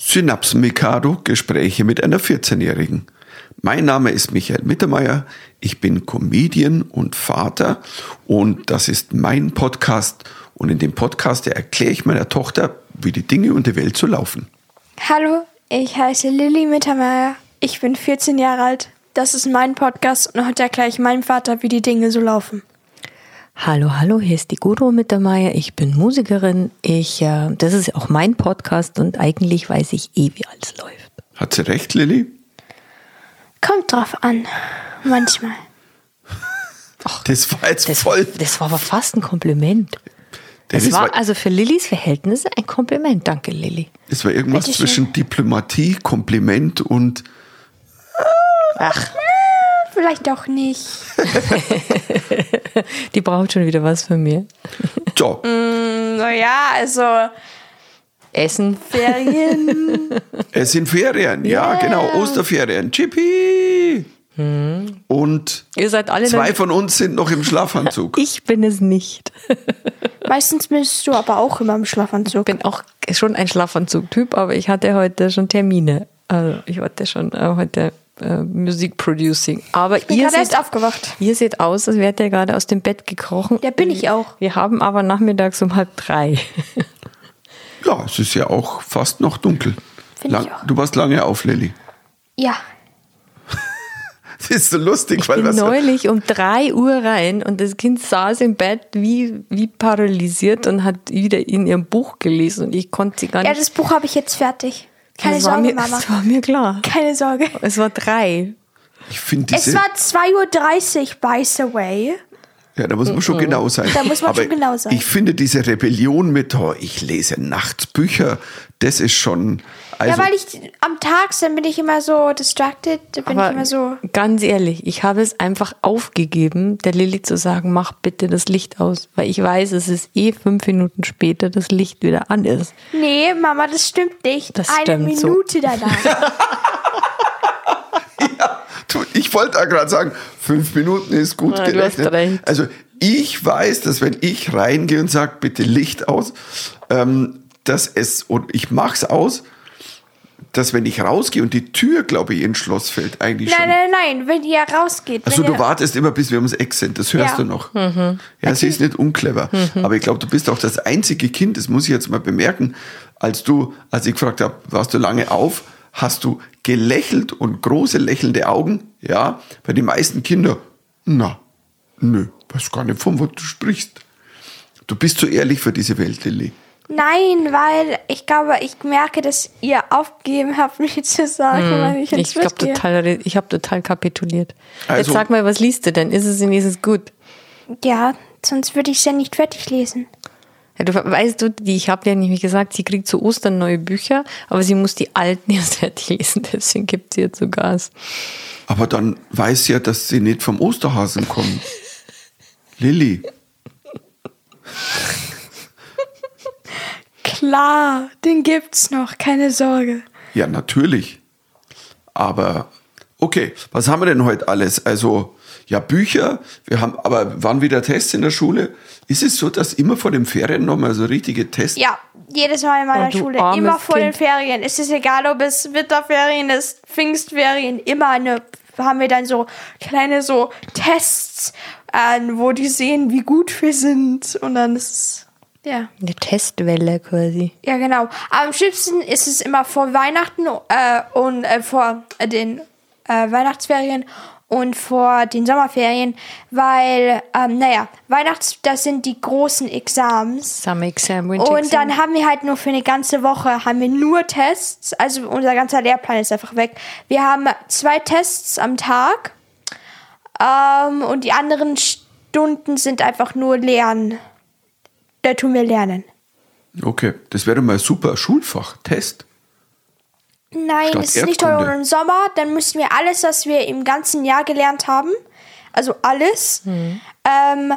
Synapsen Mikado Gespräche mit einer 14-Jährigen. Mein Name ist Michael Mittermeier, ich bin Comedian und Vater und das ist mein Podcast und in dem Podcast erkläre ich meiner Tochter, wie die Dinge und die Welt so laufen. Hallo, ich heiße Lilly Mittermeier, ich bin 14 Jahre alt, das ist mein Podcast und heute erkläre ich meinem Vater, wie die Dinge so laufen. Hallo, hallo, hier ist die Gudrun Mittermeier. Ich bin Musikerin. Ich, äh, das ist auch mein Podcast und eigentlich weiß ich eh, wie alles läuft. Hat sie recht, Lilly? Kommt drauf an, manchmal. Das war jetzt Das, voll. das war aber fast ein Kompliment. Das, Das war war, also für Lillys Verhältnisse ein Kompliment. Danke, Lilly. das war irgendwas zwischen Diplomatie, Kompliment und Ach, Vielleicht auch nicht. die braucht schon wieder was von mir. so. Naja, also Essen. Ferien. Es sind Ferien, ja, genau, Osterferien. Chippy! Und Ihr seid alle zwei von uns sind noch im Schlafanzug. Ich bin es nicht. Meistens bist du aber auch immer im Schlafanzug. bin auch schon ein Schlafanzug-Typ, aber ich hatte heute schon Termine. Also ich hatte schon äh, heute äh, Musikproducing. Aber bin ihr seht, aufgewacht. ihr seht aus, als wärt ihr gerade aus dem Bett gekrochen. Ja, bin ich auch. Wir haben aber nachmittags um halb drei. Ja, es ist ja auch fast noch dunkel. Finde ich Lang, auch. du warst lange auf, Lilly. Ja. Das ist so lustig, Ich weil bin was neulich um drei Uhr rein und das Kind saß im Bett wie, wie paralysiert und hat wieder in ihrem Buch gelesen und ich konnte sie gar Ja, nicht. das Buch habe ich jetzt fertig. Keine das Sorge, mir, Mama. Das war mir klar. Keine Sorge. Es war drei. ich finde Es war 2.30 Uhr, by the way. Ja, da muss man schon genau sein. Da muss man Aber schon genau sein. Ich finde diese Rebellion mit, oh, ich lese nachts Bücher, das ist schon. Also, ja, weil ich am Tag, dann bin ich immer so distracted, da bin ich immer so. ganz ehrlich, ich habe es einfach aufgegeben, der Lilly zu sagen, mach bitte das Licht aus, weil ich weiß, es ist eh fünf Minuten später, das Licht wieder an ist. Nee, Mama, das stimmt nicht. Das Eine stimmt so. Minute danach. du, ich wollte da gerade sagen, fünf Minuten ist gut Ja, du gerechnet. hast recht. Also ich weiß, dass wenn ich reingehe und sage, bitte Licht aus, ähm, dass es, und ich mach's aus, dass wenn ich rausgehe und die Tür, glaube ich, ins Schloss fällt, eigentlich nein, schon. nein, nein, wenn ihr rausgeht. Also du wartest immer, bis wir ums Eck sind. Das hörst Ja. du noch. Ja, sie ist nicht unclever. Aber ich glaube, du bist auch das einzige Kind, das muss ich jetzt mal bemerken, als du, als ich gefragt habe, warst du lange auf, hast du gelächelt und große lächelnde Augen. Ja, bei den meisten Kindern, na, nö, weiß gar nicht, von was du sprichst. Du bist zu ehrlich für diese Welt, Lilly. Nein, weil ich glaube, ich merke, dass ihr aufgegeben habt, mich zu sagen, weil ich ins Ich glaube total, ich habe total kapituliert. Also- Jetzt sag mal, was liest du denn? Ist es wenigstens gut? Ja, sonst würde ich es ja nicht fertig lesen. Ja, du weißt du, die, ich habe ja nämlich gesagt, sie kriegt zu Ostern neue Bücher, aber sie muss die alten erst fertig lesen, deswegen gibt sie jetzt so Gas. Aber dann weiß sie ja, dass sie nicht vom Osterhasen kommen. Lilly. Klar, den gibt's noch, keine Sorge. Ja, natürlich. Aber okay, was haben wir denn heute alles? Also, ja, Bücher, wir haben, aber waren wieder Tests in der Schule? Ist es so, dass immer vor den Ferien nochmal so richtige Tests? Ja, jedes Mal in meiner Oh, Schule, immer vor den Kind. Ferien. Es ist egal, ob es Winterferien ist, Pfingstferien, immer eine, haben wir dann so kleine so Tests, äh, wo die sehen, wie gut wir sind. Und dann ist es, ja. Eine Testwelle quasi. Ja, genau. Aber am schlimmsten ist es immer vor Weihnachten äh, und äh, vor äh, den äh, Weihnachtsferien und vor den Sommerferien, weil, ähm, naja, Weihnachts, das sind die großen Exams. Summer Exam, Winter Und Exam. dann haben wir halt nur für eine ganze Woche haben wir nur Tests. Also unser ganzer Lehrplan ist einfach weg. Wir haben zwei Tests am Tag. Ähm, und die anderen Stunden sind einfach nur Lernen. Da tun wir lernen. Okay, das wäre mal ein super Schulfach, Test. Nein, Statt es ist nicht Erdkunde. im Sommer, dann müssen wir alles, was wir im ganzen Jahr gelernt haben, also alles, ähm,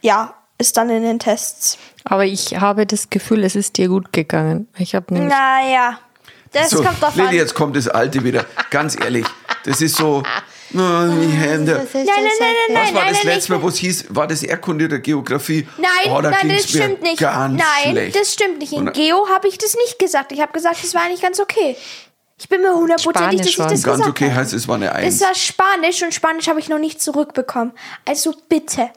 ja, ist dann in den Tests. Aber ich habe das Gefühl, es ist dir gut gegangen. Ich habe nämlich Naja, das so, kommt drauf Lilly, an. jetzt kommt das Alte wieder. Ganz ehrlich, das ist so, Oh, die Hände. Nein, nein, nein, nein, Was nein, war nein, das nein, letzte Mal, wo es hieß, war das Erdkunde oder Geografie? Nein, oh, da nein, das stimmt nicht. Ganz nein, schlecht. das stimmt nicht. In Und- Geo habe ich das nicht gesagt. Ich habe gesagt, es war eigentlich ganz okay. Ich bin mir hundertprozentig, dass ich das war gesagt Ganz okay habe. heißt, es war eine Es Eins. war Spanisch und Spanisch habe ich noch nicht zurückbekommen. Also bitte.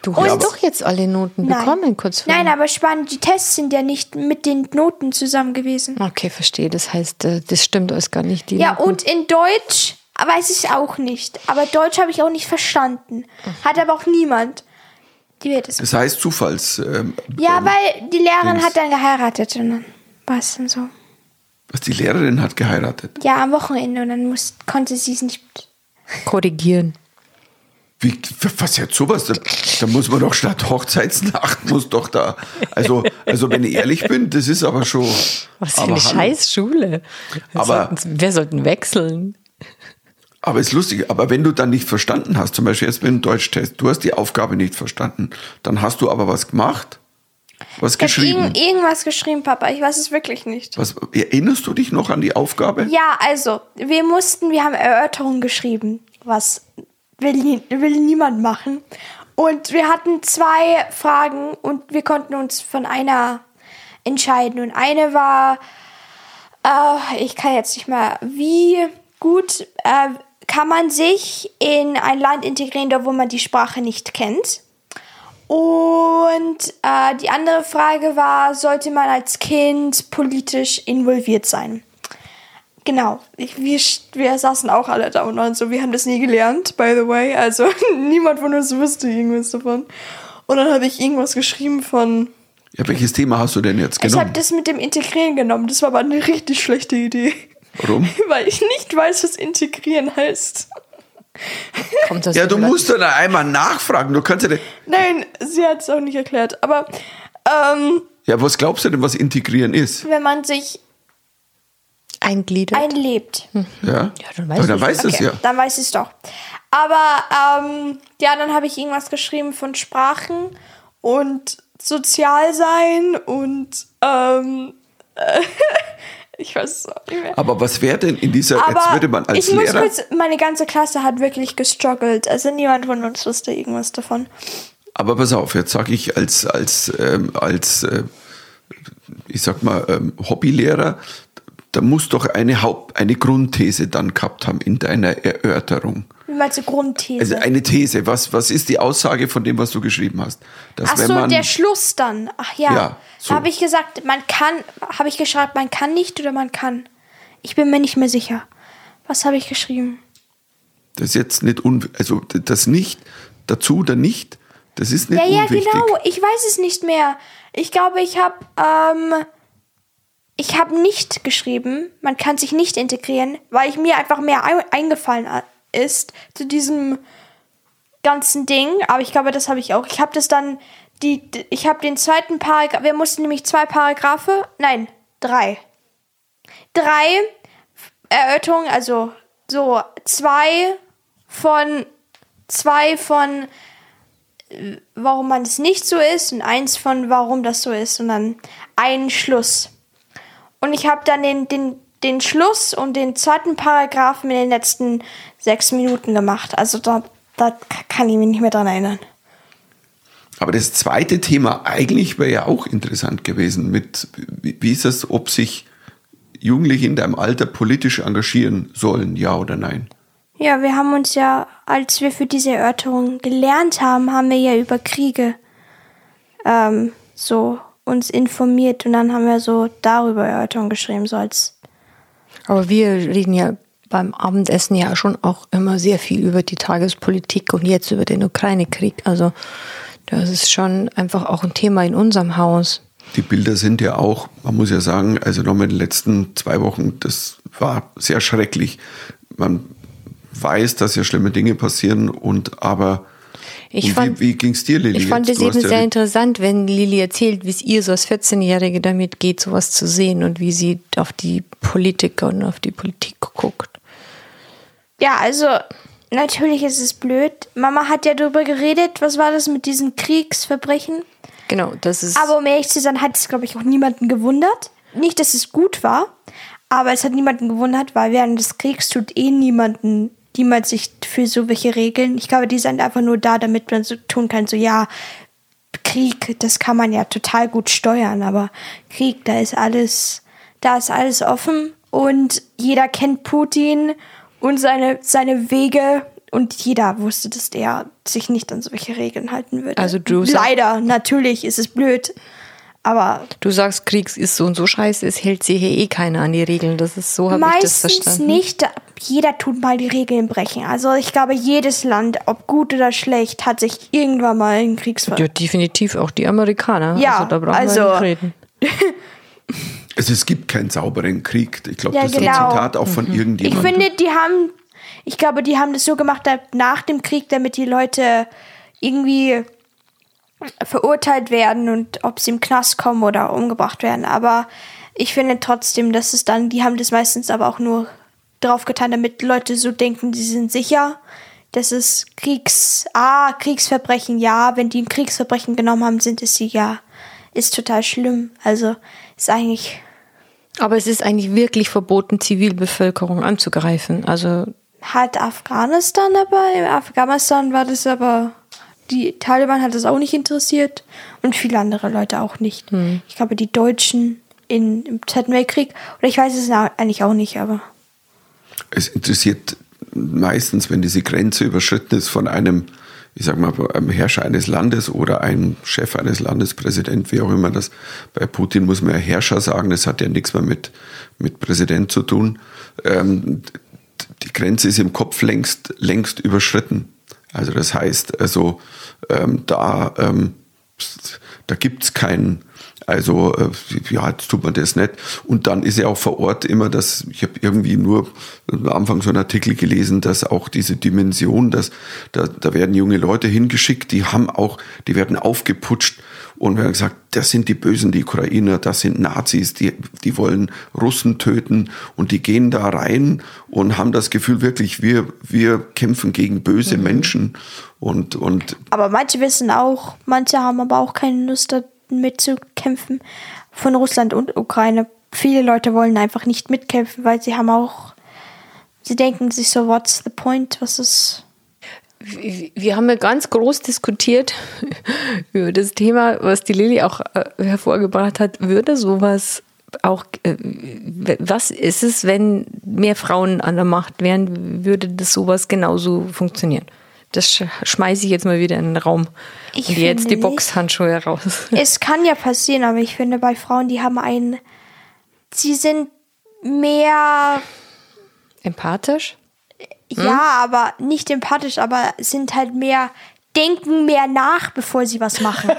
Du Und- hast doch jetzt alle Noten Nein. bekommen, kurz vor. Nein, aber Spanisch, die Tests sind ja nicht mit den Noten zusammen gewesen. Okay, verstehe. Das heißt, äh, das stimmt alles gar nicht. Die Ja, Noten. und in Deutsch weiß ich auch nicht. Aber Deutsch habe ich auch nicht verstanden. Hat aber auch niemand. Die wird es. Das heißt Zufalls. Ähm, Ja, ähm, weil die Lehrerin Dings. hat dann geheiratet und dann war es dann so. Was die Lehrerin hat geheiratet. Ja, am Wochenende und dann muss, konnte sie es nicht. korrigieren. Wie, was jetzt sowas? Da, da muss man doch statt Hochzeitsnacht muss doch da. Also, also wenn ich ehrlich bin, das ist aber schon. Was für eine. Scheißschule. Wir Aber- sollten- wir sollten wechseln. Aber ist lustig. Aber wenn du dann nicht verstanden hast, zum Beispiel jetzt mit dem Deutschtest, du hast die Aufgabe nicht verstanden, dann hast du aber was gemacht, was Ich habe geschrieben. irgend, irgendwas geschrieben, Papa. Ich weiß es wirklich nicht. Was, erinnerst du dich noch an die Aufgabe? Ja, also, wir mussten, wir haben Erörterungen geschrieben. Was will, nie- will niemand machen. Und wir hatten zwei Fragen und wir konnten uns von einer entscheiden. Und eine war, äh, ich kann jetzt nicht mehr, wie gut äh, kann man sich in ein Land integrieren, da wo man die Sprache nicht kennt? Und äh, die andere Frage war, sollte man als Kind politisch involviert sein? Genau, ich, wir, wir saßen auch alle da und so, wir haben das nie gelernt, by the way. Also niemand von uns wusste irgendwas davon. Und dann habe ich irgendwas geschrieben von, Ja, welches Thema hast du denn jetzt ich habe genommen? das mit dem Integrieren genommen. Das war aber eine richtig schlechte Idee. Warum? Weil ich nicht weiß, was Integrieren heißt. Kommt das Ja, du musst dann einmal nachfragen. Du kannst ja, nicht- Nein, sie hat es auch nicht erklärt. Aber ähm, ja, was glaubst du denn, was integrieren ist? wenn man sich eingliedert. einlebt. Ja, Ja, dann Aber weißt du es Okay, ja. dann weiß ich es doch. Aber ähm, ja, dann habe ich irgendwas geschrieben von Sprachen und sozial sein und ähm, ich weiß es auch nicht mehr. Aber was wäre denn in dieser, jetzt Aber würde man als ich muss Lehrer, kurz, meine ganze Klasse hat wirklich gestruggelt. Also niemand von uns wusste irgendwas davon. aber pass auf, jetzt sage ich als, als, ähm, als äh, ich sag mal, ähm, Hobbylehrer, da muss doch eine Haupt, eine Grundthese dann gehabt haben in deiner Erörterung. Wie meinst du Grundthese? Also eine These, was, was ist die Aussage von dem, was du geschrieben hast? Dass Ach so, man, der Schluss dann. Ach ja. Ja, so. Habe ich gesagt, man kann, habe ich geschrieben, man kann nicht oder man kann. Ich bin mir nicht mehr sicher. Was habe ich geschrieben? das ist jetzt nicht, un, also das nicht, dazu oder nicht, das ist nicht Ja, ja, unwichtig. genau. Ich weiß es nicht mehr. Ich glaube, ich habe, ähm, ich habe nicht geschrieben, man kann sich nicht integrieren, weil ich mir einfach mehr ein, eingefallen a- ist zu diesem ganzen Ding. Aber ich glaube, das habe ich auch. Ich habe das dann, die, ich habe den zweiten Paragraph, wir mussten nämlich zwei Paragraphe, nein, drei. Drei Erörterungen, also so zwei von, zwei von warum man es nicht so ist und eins von warum das so ist und dann einen Schluss. Und ich habe dann den, den, den Schluss und den zweiten Paragraphen in den letzten sechs Minuten gemacht. Also da, da kann ich mich nicht mehr dran erinnern. Aber das zweite Thema eigentlich wäre ja auch interessant gewesen. Mit, wie, ist es, ob sich Jugendliche in deinem Alter politisch engagieren sollen, ja oder nein? Ja, wir haben uns ja, als wir für diese Erörterung gelernt haben, haben wir ja über Kriege ähm, so uns informiert und dann haben wir so darüber Erörterungen geschrieben, so als Aber wir reden ja beim Abendessen ja schon auch immer sehr viel über die Tagespolitik und jetzt über den Ukraine-Krieg. Also das ist schon einfach auch ein Thema in unserem Haus. Die Bilder sind ja auch, man muss ja sagen, also nochmal in den letzten zwei Wochen, das war sehr schrecklich. Man weiß, dass ja schlimme Dinge passieren und aber Ich fand- wie, wie ging es dir, Lilly? Ich fand es eben ja sehr interessant, wenn Lili erzählt, wie es ihr so als 14-Jährige damit geht, sowas zu sehen und wie sie auf die Politiker und auf die Politik guckt. Ja, also natürlich ist es blöd. Mama hat ja darüber geredet, was war das mit diesen Kriegsverbrechen. Genau, das ist. Aber um ehrlich zu sein, hat es, glaube ich, auch niemanden gewundert. Nicht, dass es gut war, aber es hat niemanden gewundert, weil während des Kriegs tut eh niemanden niemand sich für so welche Regeln. Ich glaube, die sind einfach nur da, damit man so tun kann, so ja, Krieg, das kann man ja total gut steuern, aber Krieg, da ist alles, da ist alles offen und jeder kennt Putin und seine, seine Wege und jeder wusste, dass der sich nicht an solche Regeln halten würde. Also du Leider, natürlich ist es blöd, aber Du sagst, Krieg ist so und so scheiße, es hält sich hier eh keiner an die Regeln. Das ist so, habe ich das meistens verstanden. nicht. Jeder tut mal die Regeln brechen. Also ich glaube, jedes Land, ob gut oder schlecht, hat sich irgendwann mal einen Kriegsfall. Ja, definitiv auch die Amerikaner. Ja, also da brauchen also- wir nicht reden. Also es gibt keinen sauberen Krieg. Ich glaube, Ja, das ist ein genau. Zitat auch von Ich irgendjemandem. finde, die haben, ich glaube, die haben das so gemacht nach dem Krieg, damit die Leute irgendwie verurteilt werden und ob sie im Knast kommen oder umgebracht werden. Aber ich finde trotzdem, dass es dann, die haben das meistens aber auch nur drauf getan, damit Leute so denken, sie sind sicher. Das ist Kriegs, ah, Kriegsverbrechen, ja, wenn die ein Kriegsverbrechen genommen haben, sind es sie ja. Ist total schlimm. Also ist eigentlich Aber es ist eigentlich wirklich verboten, Zivilbevölkerung anzugreifen. Also hat Afghanistan aber. In Afghanistan war das aber. Die Taliban hat das auch nicht interessiert und viele andere Leute auch nicht. Ich glaube, die Deutschen in, im Zweiten Weltkrieg, oder ich weiß es eigentlich auch nicht, aber. Es interessiert meistens, wenn diese Grenze überschritten ist von einem, ich sag mal, einem Herrscher eines Landes oder einem Chef eines Landes, Präsident, wie auch immer das. Bei Putin muss man ja Herrscher sagen, das hat ja nichts mehr mit, mit Präsident zu tun. Ähm, die Grenze ist im Kopf längst, längst überschritten. Also das heißt, also ähm, da, ähm, da gibt's keinen, also äh, ja, jetzt tut man das nicht. Und dann ist ja auch vor Ort immer das, ich habe irgendwie nur am Anfang so einen Artikel gelesen, dass auch diese Dimension, dass da, da werden junge Leute hingeschickt, die haben auch, die werden aufgeputscht und werden gesagt, das sind die Bösen, die Ukrainer, das sind Nazis, die, die wollen Russen töten. Und die gehen da rein und haben das Gefühl wirklich, wir, wir kämpfen gegen böse Menschen und, und Aber manche wissen auch, manche haben aber auch keine Lust, da mitzukämpfen von Russland und Ukraine. Viele Leute wollen einfach nicht mitkämpfen, weil sie haben auch, sie denken sich so, what's the point? Was ist. wir haben ja ganz groß diskutiert über das Thema, was die Lilly auch äh, hervorgebracht hat. Würde sowas auch, äh, was ist es, wenn mehr Frauen an der Macht wären, würde das sowas genauso funktionieren? Das sch- schmeiße ich jetzt mal wieder in den Raum. Ich Und jetzt die nicht. Boxhandschuhe raus. Es kann ja passieren, aber ich finde bei Frauen, die haben einen. Sie sind mehr. Empathisch? Ja, aber nicht empathisch, aber sind halt mehr. Denken mehr nach, bevor sie was machen.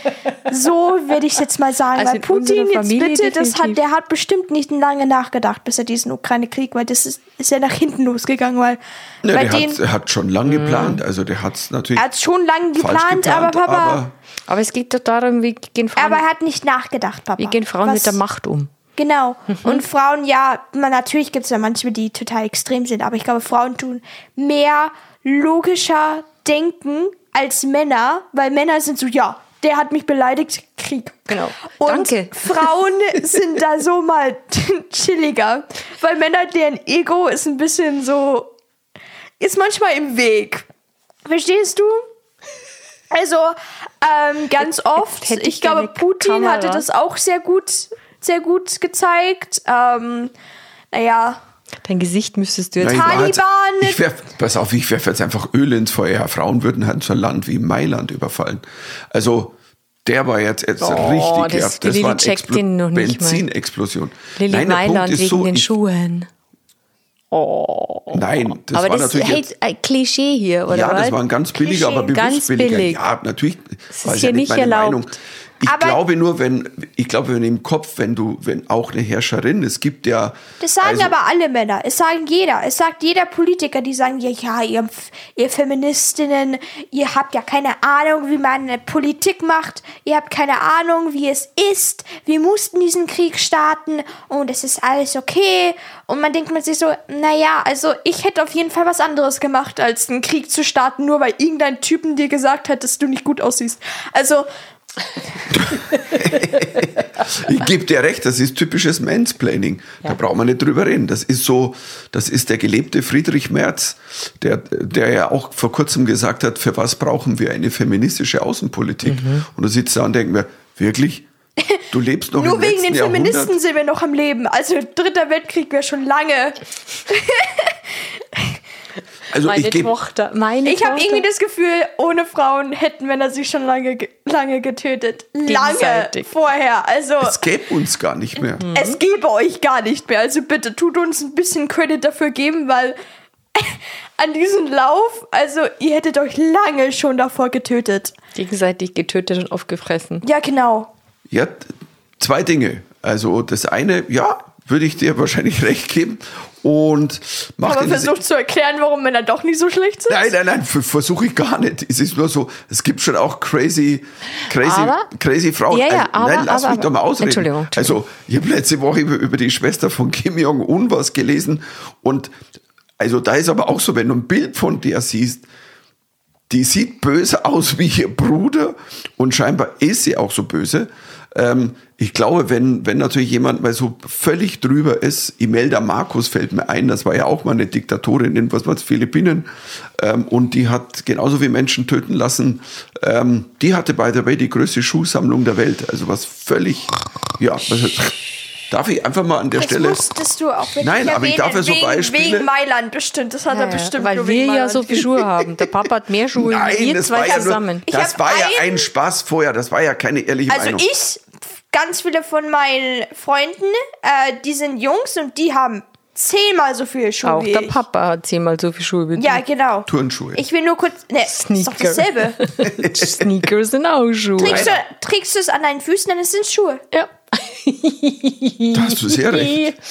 so würde ich es jetzt mal sagen. Also weil in Putin jetzt bitte, das hat, der hat bestimmt nicht lange nachgedacht, bis er diesen Ukraine-Krieg, weil das ist, ist ja nach hinten losgegangen, weil Ja, bei der denen, hat, er hat schon lange geplant. Also der hat es natürlich er hat schon lange falsch geplant, aber Papa, aber Aber es geht doch darum, wie gehen Frauen, aber er hat nicht nachgedacht, Papa. wie gehen Frauen Was- mit der Macht um? Genau. Und Frauen, ja, man, natürlich gibt es ja manche, die total extrem sind, aber ich glaube, Frauen tun mehr logischer denken als Männer, weil Männer sind so, ja, der hat mich beleidigt, Krieg. Genau. Und Danke. Frauen sind da so mal chilliger, weil Männer, deren Ego ist ein bisschen so, ist manchmal im Weg. Verstehst du? Also, ähm, ganz oft, hätte ich ich glaube, Putin Kamera. hatte das auch sehr gut, sehr gut gezeigt. Ähm, naja, Dein Gesicht müsstest du jetzt. Nein, Taliban. Ich werf, pass auf, ich werfe jetzt einfach Öl ins Feuer. Frauen würden halt so ein Land wie Mailand überfallen. Also, der war jetzt, jetzt Oh, richtig. das- ja, war eine checkt den noch nicht. Benzinexplosion. Lilly Nein, Mailand wegen so, den Schuhen. Nein, das aber war das natürlich ist hey, ein Klischee hier, oder ja, das war ein ganz billiger, aber Klischee, bewusst ganz billiger. billig. Ja, natürlich. Das ist ja hier nicht meine erlaubt. Meinung. Ich Aber- glaube nur, wenn, ich glaube, wenn im Kopf, wenn du, wenn auch eine Herrscherin, es gibt ja. Das sagen also- aber alle Männer. Es sagen jeder. Es sagt jeder Politiker, die sagen, ja, ja, ihr, ihr Feministinnen, ihr habt ja keine Ahnung, wie man eine Politik macht. Ihr habt keine Ahnung, wie es ist. Wir mussten diesen Krieg starten und es ist alles okay. Und man denkt man sich so, naja, also ich hätte auf jeden Fall was anderes gemacht, als einen Krieg zu starten, nur weil irgendein Typen dir gesagt hat, dass du nicht gut aussiehst. Also, ich gebe dir recht, das ist typisches Mansplaining. Da braucht man nicht drüber reden. Das ist so, das ist der gelebte Friedrich Merz, der, der ja auch vor kurzem gesagt hat, für was brauchen wir eine feministische Außenpolitik? Mhm. Und da sitzt da und denkt mir, wirklich? Du lebst noch Nur wegen den Feministen Jahrhundert? sind wir noch am Leben. Also dritter Weltkrieg wäre schon lange. Also Meine ich gebe Tochter, meine Ich habe irgendwie das Gefühl, ohne Frauen hätten Männer sich schon lange, ge- lange getötet. Lange vorher. Also es gäbe uns gar nicht mehr. es gäbe euch gar nicht mehr. Also bitte tut uns ein bisschen Credit dafür geben, weil an diesem Lauf, also ihr hättet euch lange schon davor getötet. gegenseitig getötet und aufgefressen. Ja, genau. Ja, zwei Dinge. Also das eine, ja, würde ich dir wahrscheinlich recht geben. Und macht Aber versucht zu erklären, warum Männer doch nicht so schlecht sind. Nein, nein, nein, ver- versuche ich gar nicht. Es ist nur so, es gibt schon auch crazy, crazy, Aber- crazy Frauen. Ja, ja, Äh, aber- nein, lass aber- mich doch mal ausreden. Entschuldigung, Entschuldigung. Also, ich habe letzte Woche über, über die Schwester von Kim Jong-un was gelesen und also da ist aber auch so, wenn du ein Bild von der siehst, die sieht böse aus wie ihr Bruder und scheinbar ist sie auch so böse. Ähm, ich glaube, wenn, wenn natürlich jemand mal so völlig drüber ist, Imelda Marcos fällt mir ein, das war ja auch mal eine Diktatorin in was war's, Philippinen ähm, und die hat genauso wie Menschen töten lassen. Ähm, die hatte by the way die größte Schuhsammlung der Welt, also was völlig, ja, was, darf ich einfach mal an der Jetzt Stelle. musstest du auch wirklich Nein, aber ich darf ja so wegen, Beispiele- Wegen Mailand bestimmt. Das hat er bestimmt weil nur wir ja so viele Schuhe haben. Der Papa hat mehr Schuhe Nein, wie wir das zwei war ja nur, zusammen. Ich das war ja ein- Spaß vorher, das war ja keine ehrliche Also Meinung. ich, ganz viele von meinen Freunden, äh, die sind Jungs und die haben zehnmal so viele Schuhe Auch wie der ich. Papa hat zehnmal so viele Schuhe wie Ja, du. genau. Turnschuhe. Ich will nur kurz. Ne, ist doch Sneaker. dasselbe. Sneakers sind auch Schuhe. Trägst du, trägst du es an deinen Füßen, dann sind es Schuhe. Ja. Da hast du sehr recht.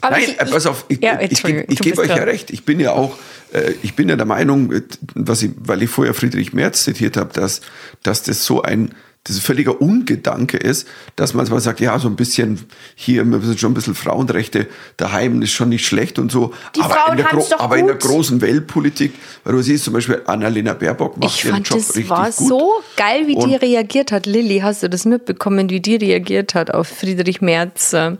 Aber Nein, ich, äh, pass auf, ich, Ja, ich, ich, ich gebe euch ja dran. recht. Ich bin ja auch, äh, ich bin ja der Meinung, äh, was ich, weil ich vorher Friedrich Merz zitiert habe, dass, dass das so ein, das ein völliger Ungedanke ist, dass man zwar sagt, ja, so ein bisschen hier, wir sind schon ein bisschen Frauenrechte daheim, ist schon nicht schlecht und so. Die aber Frauen in der, haben's doch aber in der gut. großen Weltpolitik, weil du siehst zum Beispiel, Annalena Baerbock macht ich ihren fand, Job das richtig war gut. so geil, wie die Und- reagiert hat. Lilly, hast du das mitbekommen, wie die reagiert hat auf Friedrich Merz? Er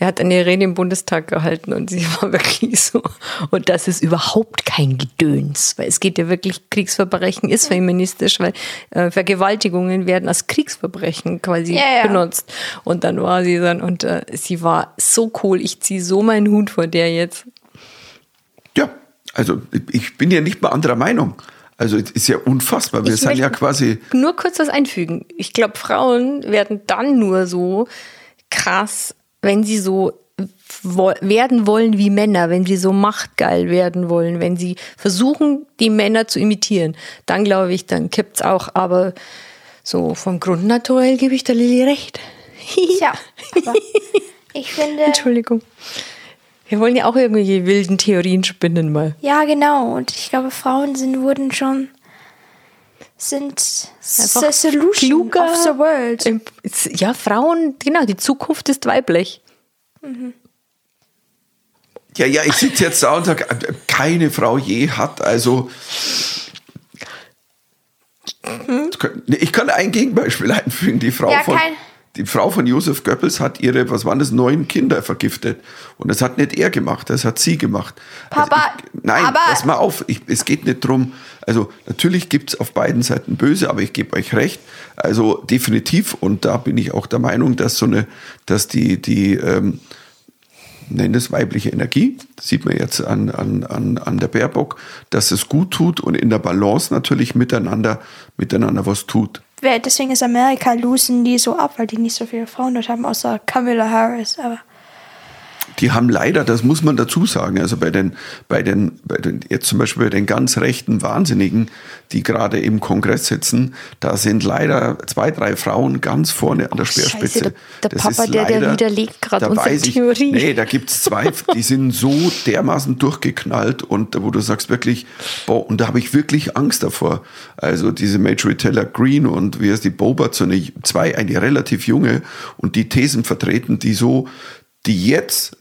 hat eine Rede im Bundestag gehalten und sie war wirklich so. Und das ist überhaupt kein Gedöns, weil es geht ja wirklich, Kriegsverbrechen ist feministisch, weil äh, Vergewaltigungen werden als Kriegsverbrechen quasi Ja, ja. benutzt. Und dann war sie dann, und äh, sie war so cool, ich ziehe so meinen Hut vor der jetzt. Ja, also ich bin ja nicht mal anderer Meinung. Also es ist ja unfassbar. Wir Ich sind ja quasi Nur kurz was einfügen. Ich glaube, Frauen werden dann nur so krass, wenn sie so werden wollen wie Männer, wenn sie so machtgeil werden wollen, wenn sie versuchen, die Männer zu imitieren. Dann glaube ich, dann kippt's auch. Aber so vom Grundnaturell gebe ich der Lilly recht. Tja, aber ich finde. Entschuldigung. Wir wollen ja auch irgendwelche wilden Theorien spinnen mal. Ja, genau. Und ich glaube, Frauen sind, wurden schon. sind Einfach the solution kluger. of the world. Im- Ja, Frauen, genau, die Zukunft ist weiblich. Ja, ja, ich sitze jetzt da und sage, keine Frau je hat, also. Ich kann ein Gegenbeispiel einfügen. Die Frau, Ja, von, die Frau von Josef Goebbels hat ihre, was waren das, neun Kinder vergiftet. Und das hat nicht er gemacht, das hat sie gemacht. Papa, also ich, nein, aber- pass mal auf, ich, es geht nicht drum. Also natürlich gibt es auf beiden Seiten böse, aber ich gebe euch recht. Also definitiv, und da bin ich auch der Meinung, dass so eine, dass die, die, ähm, nennen es weibliche Energie, das sieht man jetzt an, an, an, an der Baerbock, dass es gut tut und in der Balance natürlich miteinander, miteinander was tut. Deswegen ist Amerika losen die so ab, weil die nicht so viele Frauen dort haben, außer Kamala Harris. Aber Die haben leider, das muss man dazu sagen, also bei den, bei den, bei den, jetzt zum Beispiel bei den ganz rechten Wahnsinnigen, die gerade im Kongress sitzen, da sind leider zwei, drei Frauen ganz vorne an der Speerspitze. der- der Das Papa, ist der- der widerlegt gerade unsere ich, Theorie. Nee, da gibt's zwei, die sind so dermaßen durchgeknallt und wo du sagst wirklich, boah, und da habe ich wirklich Angst davor. Also diese Marjorie Taylor Green und wie heißt die Boba, so eine, zwei, eine relativ junge und die Thesen vertreten, die so, die jetzt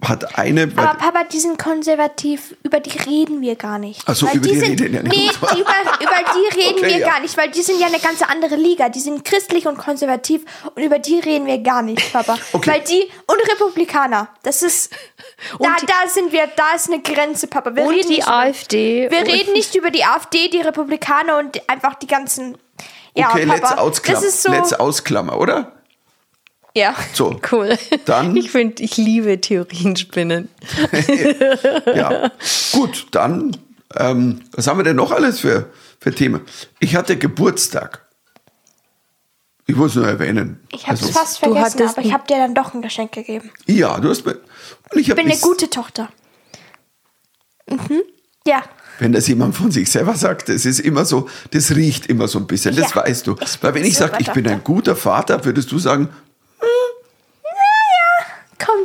hat eine. Aber Papa, die sind konservativ, über die reden wir gar nicht. Ach so, Weil über die sind, reden ja nicht. Nee, die über, über die reden Okay, wir ja. gar nicht, weil die sind ja eine ganz andere Liga. Die sind christlich und konservativ und über die reden wir gar nicht, Papa. Okay. Weil die und Republikaner, das ist da, die- da sind wir, da ist eine Grenze, Papa. Wir Und reden die nicht über- AfD. Wir und- reden nicht über die AfD, die Republikaner und einfach die ganzen. Ja, okay, Papa, let's ist so. Let's ausklammer, oder? Ja. So. Cool. Dann- Ich finde, ich liebe Theorienspinnen. Ja. Gut, dann, ähm, was haben wir denn noch alles für, für Themen? Ich hatte Geburtstag. Ich muss nur erwähnen. Ich habe es Also, fast vergessen, aber ich habe dir dann doch ein Geschenk gegeben. Ja, du hast mir. Und ich Ich bin eine gute Tochter. Mhm. Ja. Wenn das jemand von sich selber sagt, das ist immer so, das riecht immer so ein bisschen, das Ja, weißt du. Weil wenn ich sage, ich bin ein guter Vater, würdest du sagen,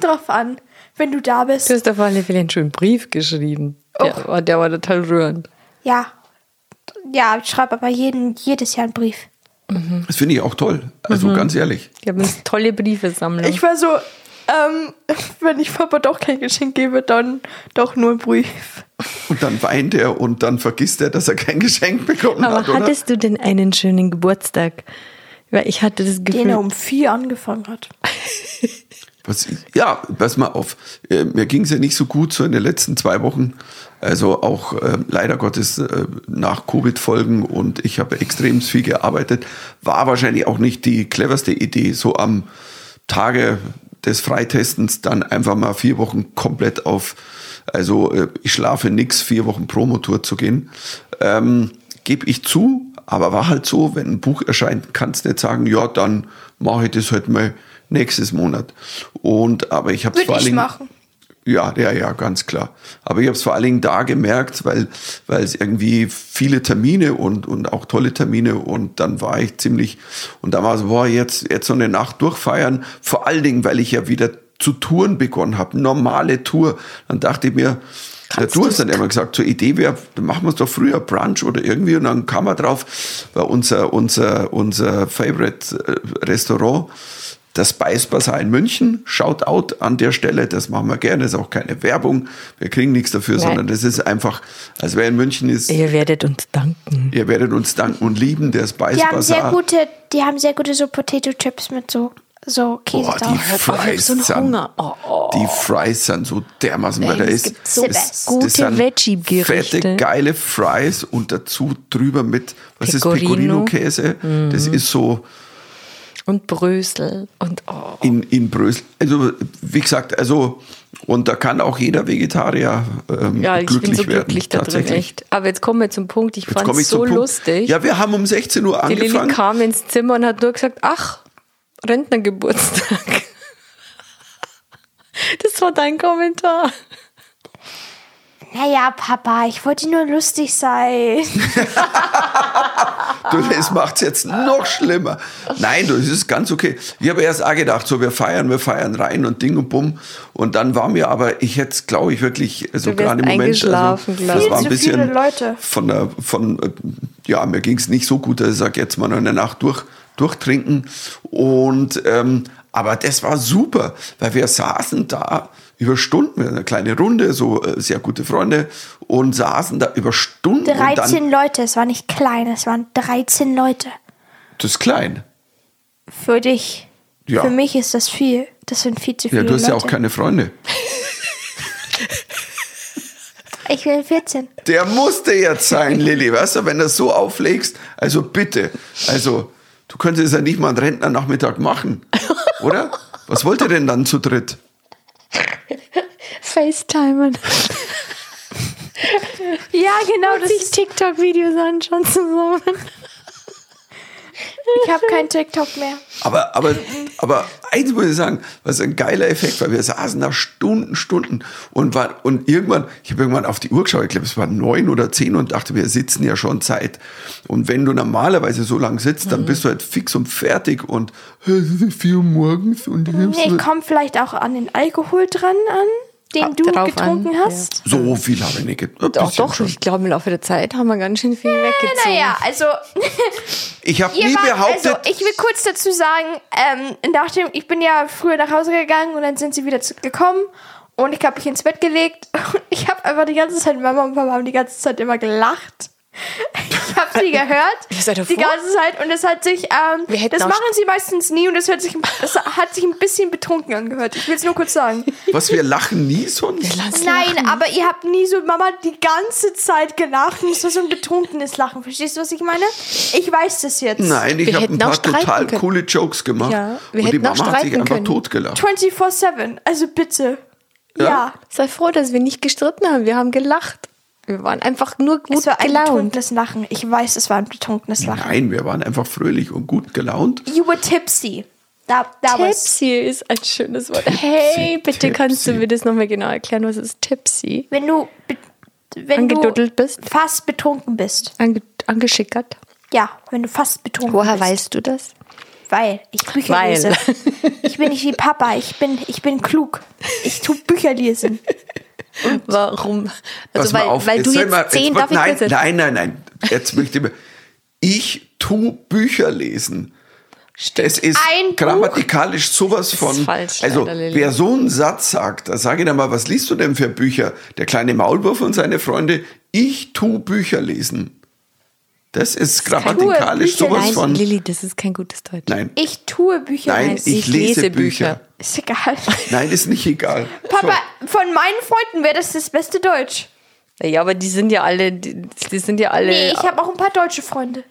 Kommt drauf an, wenn du da bist. Du hast auf alle Fälle einen schönen Brief geschrieben. Oh. Der, war, der war total rührend. Ja. Ja, ich schreibe aber jeden, jedes Jahr einen Brief. das finde ich auch toll. Also Mhm. ganz ehrlich. Wir haben eine tolle Briefesammlung. Ich war so, ähm, wenn ich Papa doch kein Geschenk gebe, dann doch nur einen Brief. Und dann weint er und dann vergisst er, dass er kein Geschenk bekommen Aber hat, oder? hattest du denn einen schönen Geburtstag? Weil ich hatte das Gefühl. Den er um vier angefangen hat. Was, ja, pass mal auf. Äh, Mir ging es ja nicht so gut so in den letzten zwei Wochen. Also auch äh, leider Gottes äh, nach Covid-Folgen und ich habe extrem viel gearbeitet. War wahrscheinlich auch nicht die cleverste Idee, so am Tage des Freitestens dann einfach mal vier Wochen komplett auf, also äh, ich schlafe nix, vier Wochen Promotour zu gehen. Ähm, Gebe ich zu, aber war halt so, wenn ein Buch erscheint, kannst du nicht sagen, ja, dann mache ich das halt mal nächstes Monat. Und aber ich habe es vor Dingen. machen. Ja, ja, ja, ganz klar. Aber ich habe es vor allen Dingen da gemerkt, weil, weil es irgendwie viele Termine und, und auch tolle Termine und dann war ich ziemlich, und da war so, boah, jetzt, jetzt so eine Nacht durchfeiern. Vor allen Dingen, weil ich ja wieder zu Touren begonnen habe, normale Tour. Dann dachte ich mir, der Kannst Du du- hast dann immer gesagt, zur Idee wäre, dann machen wir es doch früher Brunch oder irgendwie und dann kam er drauf, war unser, unser, unser Favorite äh, Restaurant, das Spice Bazaar in München. Shoutout an der Stelle, das machen wir gerne, ist auch keine Werbung, wir kriegen nichts dafür, Nein. sondern das ist einfach, als wer in München ist, Ihr werdet uns danken. ihr werdet uns danken und lieben, der Spice Die haben sehr gute, die haben sehr gute so Potato Chips mit so, so Käse Boah, die Oh, Fries so einen sind, Hunger. Oh, oh. die Fries sind so dermaßen, weil da es ist gibt so das- gute das Veggie-Gerichte. Fette, geile Fries und dazu drüber mit, was Pecorino. ist Pecorino-Käse? Das ist so Und Brösel. Und oh. in, in Brösel. Also, wie gesagt, also, und da kann auch jeder Vegetarier ähm, Ja, ich glücklich bin so werden. glücklich da drin, tatsächlich. echt. Aber jetzt kommen wir zum Punkt. Ich fand es so lustig. Ja, wir haben um 16 Uhr Die Lilly angefangen. kam ins Zimmer und hat nur gesagt, ach, Rentnergeburtstag. Das war dein Kommentar. Naja, Papa, ich wollte nur lustig sein. Du, das macht's jetzt noch schlimmer. Nein, du, das ist ganz okay. Ich habe erst auch gedacht, so wir feiern, wir feiern rein und Ding und Bumm. Und dann war mir aber, ich hätte es, glaube ich, wirklich, Du wärst gerade im Moment, also, das ich. war ein bisschen viele Leute. von der, von, äh, ja, mir ging es nicht so gut, dass ich sage, jetzt mal noch eine Nacht durch, durchtrinken. Und, ähm, aber das war super, weil wir saßen da über Stunden, eine kleine Runde, so äh, sehr gute Freunde und saßen da über Stunden. und 13 dann, Leute, es war nicht klein, es waren 13 Leute. das ist klein. Für dich. Ja. Für mich ist das viel. Das sind viel zu viele Ja, du hast Leute. ja auch keine Freunde. Ich will 14. Der musste jetzt sein, Lilly, weißt du, wenn du das so auflegst, also bitte, also du könntest ja nicht mal einen Rentnernachmittag machen, oder? Was wollt ihr denn dann zu dritt? FaceTimen. Ja, genau. Das sich TikTok-Videos anschauen zusammen. Ich habe kein TikTok mehr. Aber, aber, aber eins muss ich sagen, was ein geiler Effekt war. Wir saßen da Stunden, Stunden und, war, und irgendwann, ich habe irgendwann auf die Uhr geschaut, ich glaube, es waren neun oder zehn und dachte, wir sitzen ja schon Zeit. Und wenn du normalerweise so lange sitzt, dann bist du halt fix und fertig und "Hä, es ist vier Uhr morgens und Nee, kommt vielleicht auch an den Alkohol dran an, den du getrunken an, hast. so viel habe ich nicht getan. Doch, doch, ich glaube, im Laufe der Zeit haben wir ganz schön viel weggezogen. Naja, also Ich habe nie wart, behauptet, also ich will kurz dazu sagen, ähm, nachdem ich bin ja früher nach Hause gegangen und dann sind sie wieder gekommen Und ich habe mich ins Bett gelegt und ich habe einfach die ganze Zeit, Mama und Papa haben die ganze Zeit immer gelacht. Ich habe sie gehört. Ihr seid die ganze Zeit und es hat sich, ähm, Wir hätten das machen sie meistens nie und es hört sich, das hat sich ein bisschen betrunken angehört. Ich will es nur kurz sagen. Was, wir lachen nie sonst? Nein, aber ihr habt nie so Mama die ganze Zeit gelacht und es war so ein betrunkenes Lachen. Verstehst du, was ich meine? Ich weiß das jetzt. Nein, ich habe ein paar total können. coole Jokes gemacht. Ja, wir und die hätten auch Mama hat sich einfach totgelacht. 24-7, also bitte. Ja? Ja. Sei froh, dass wir nicht gestritten haben. Wir haben gelacht. Wir waren einfach nur gut Es war ein gelaunt. betrunkenes Lachen. Ich weiß, es war ein betrunkenes Lachen. Nein, wir waren einfach fröhlich und gut gelaunt. You were tipsy. That was. Tipsy ist ein schönes Wort. Hey, bitte kannst du tipsy. mir das nochmal genau erklären, was ist Tipsy? Wenn du, wenn Angeduddelt du bist? fast betrunken bist. Ange angeschickert. Ja, wenn du fast betrunken Woher bist. weißt du das? Weil ich Bücher Weil. lese. Ich bin nicht wie Papa. Ich bin, ich bin klug. Ich tu Bücher lesen. Warum? Pass Also, weil, auf, weil du jetzt mal- zehn, darf ich nein, kurz nein, nein, nein. Jetzt möchte ich mal. Ich tu Bücher lesen. Es ist Ein Buch. grammatikalisch sowas von. falsch, also, leider, wer so einen Satz sagt, da sage ich dann mal, was liest du denn für Bücher? Der kleine Maulwurf und seine Freunde. Ich tu Bücher lesen. Das ist grammatikalisch Bücher sowas Nein, von. Lilly, das ist kein gutes Deutsch. Nein, Ich tue Bücher nein, ich, ich lese, lese Bücher. Bücher. Ist egal. Nein, ist nicht egal. Papa, von meinen Freunden wäre das das beste Deutsch. Ja, aber die sind ja alle, die, die sind ja alle. Nee, ich habe auch ein paar deutsche Freunde.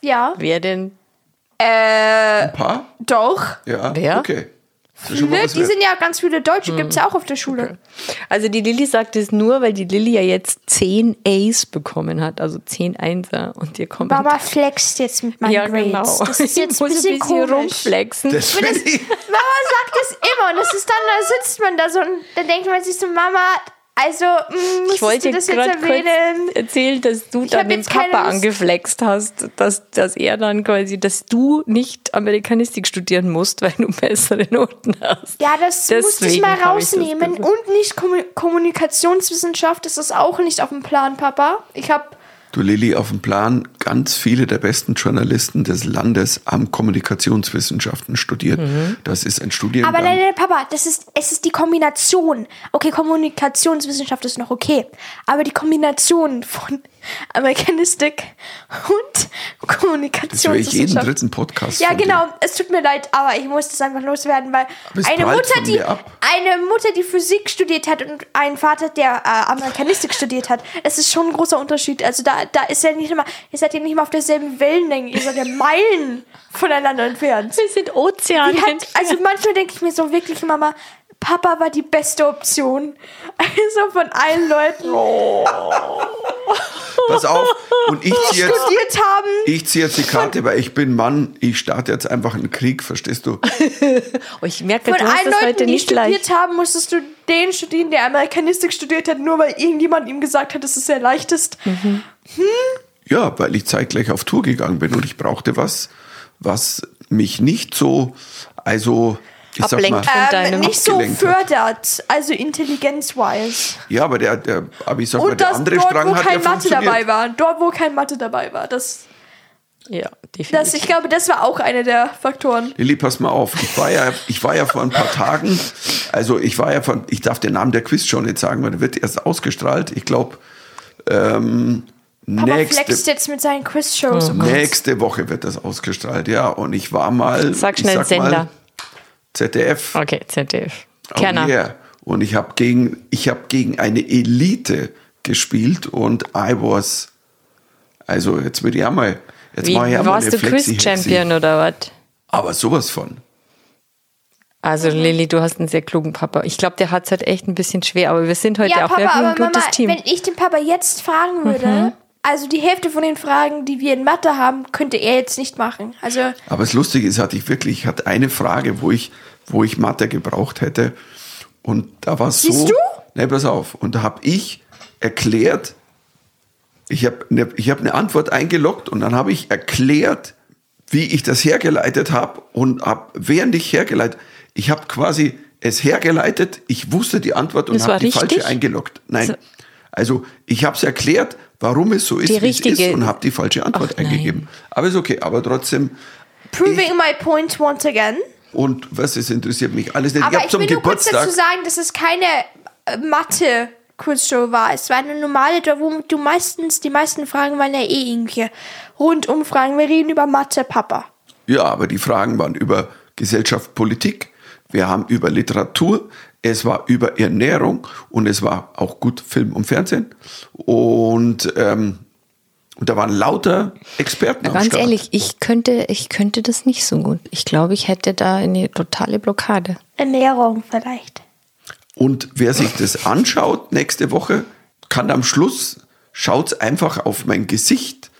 Ja. Wer denn? Äh, Ein paar? doch. Ja, Wer? okay. Ne? was Die sind ja ganz viele Deutsche, gibt's ja auch auf der Schule. Also die Lilly sagt es nur, weil die Lilly ja jetzt 10 A's bekommen hat, also 10 Einser und ihr kommt. Mama flext jetzt mit meinen ja, Grades. genau. Das ist jetzt Ich ein bisschen, rumflexen. Das finde ich. Mama sagt das immer und das ist dann, da sitzt man da so und dann denkt man sich so, Mama, also, mh, ich musstest wollte das jetzt erwähnen? erzählen, dass du dann hab den Papa angeflext hast, dass, dass er dann quasi, dass du nicht Amerikanistik studieren musst, weil du bessere Noten hast. Ja, das musste ich mal ich rausnehmen. gesagt. Und nicht Kommu- Kommunikationswissenschaft, das ist auch nicht auf dem Plan, Papa. Ich habe Du Lilly, auf dem Plan ganz viele der besten Journalisten des Landes haben Kommunikationswissenschaften studiert. Das ist ein Studiengang. Aber nein, nein, Papa, das ist, es ist die Kombination. Okay, Kommunikationswissenschaft ist noch okay. Aber die Kombination von Amerikanistik und das höre ich jeden Kommunikationswissenschaft. dritten Podcast. Ja, von dir. genau. Es tut mir leid, aber ich muss das einfach loswerden, weil eine Mutter, die eine Mutter, die Physik studiert hat und ein Vater, der äh, Amerikanistik studiert hat, es ist schon ein großer Unterschied. Also da, da ist ja nicht immer, ihr seid ja nicht mal auf derselben Wellenlänge, ihr seid ja Meilen voneinander entfernt. Wir sind Ozeane. Die hat, also manchmal denke ich mir so wirklich, Mama, Papa war die beste Option. Also von allen Leuten, Pass auf. Und ich ziehe jetzt, studiert haben. ich ziehe jetzt die Karte, weil ich bin Mann. Ich starte jetzt einfach einen Krieg, verstehst du? Oh, ich merke, Von du allen das heute Leuten, die nicht studiert leicht. haben, musstest du den studieren, der Amerikanistik studiert hat, nur weil irgendjemand ihm gesagt hat, dass es sehr leicht ist. Ja, weil ich zeitgleich auf Tour gegangen bin und ich brauchte was, was mich nicht so, also Ablenkt mal, von Ähm, deinem nicht so fördert, also intelligenzwise. ja, aber der, der, aber ich sag mal, Und der das andere dort, Strang wo hat kein ja Mathe dabei war. Dort, wo kein Mathe dabei war. Das, Ja, definitiv. das, ich glaube, das war auch einer der Faktoren. Lilly, pass mal auf. Ich war ja, ich war ja vor ein paar Tagen, also ich war ja von, ich darf den Namen der Quizshow nicht sagen, weil der wird erst ausgestrahlt. Ich glaube, ähm, Papa flext nächste, jetzt mit seinen Quiz-Shows. Mhm. Oh nächste Woche wird das ausgestrahlt, ja. Und ich war mal, Sag ich schnell sag mal, Sender. ZDF. Okay, ZDF. Oh Kerner. yeah. Und ich habe gegen, ich habe gegen eine Elite gespielt und I was, also jetzt würde ich auch mal, jetzt Wie, mache ich auch mal warst eine du Quiz-Champion oder was? Aber sowas von. Also Lilly, du hast einen sehr klugen Papa. Ich glaube, der hat es halt echt ein bisschen schwer, aber wir sind heute Ja, auch Papa, wirklich ein aber gutes Mama, Team. wenn ich den Papa jetzt fragen würde, Mhm. Also die Hälfte von den Fragen, die wir in Mathe haben, könnte er jetzt nicht machen. Also Aber das Lustige ist, hatte ich wirklich, ich hatte eine Frage, wo ich, wo ich Mathe gebraucht hätte. Und da war es so. Siehst du? Nee, pass auf. Und da habe ich erklärt, ich habe eine, ich hab eine Antwort eingeloggt und dann habe ich erklärt, wie ich das hergeleitet habe und habe, während ich hergeleitet, ich habe quasi es hergeleitet, ich wusste die Antwort und habe die richtig? falsche eingeloggt. Nein. So. Also ich habe es erklärt, warum es so ist, Die es ist richtige- und habe die falsche Antwort Ach, eingegeben. Aber ist okay. Aber trotzdem, proving my point once again. Und was, es interessiert mich alles nicht. Aber ich ich will nur kurz Geburtstag. dazu sagen, dass es keine äh, Mathe Quizshow war. Es war eine normale, wo du meistens, die meisten Fragen waren ja eh irgendwelche Rundumfragen. Wir reden über Mathe, Papa. Ja, aber die Fragen waren über Gesellschaft, Politik. Wir haben über Literatur. Es war über Ernährung und es war auch gut Film und Fernsehen. Und, ähm, und da waren lauter Experten am Ganz Start. ehrlich, ich könnte, ich könnte das nicht so gut. Ich glaube, ich hätte da eine totale Blockade. Ernährung vielleicht. Und wer sich das anschaut nächste Woche, kann am Schluss, schaut einfach auf mein Gesicht,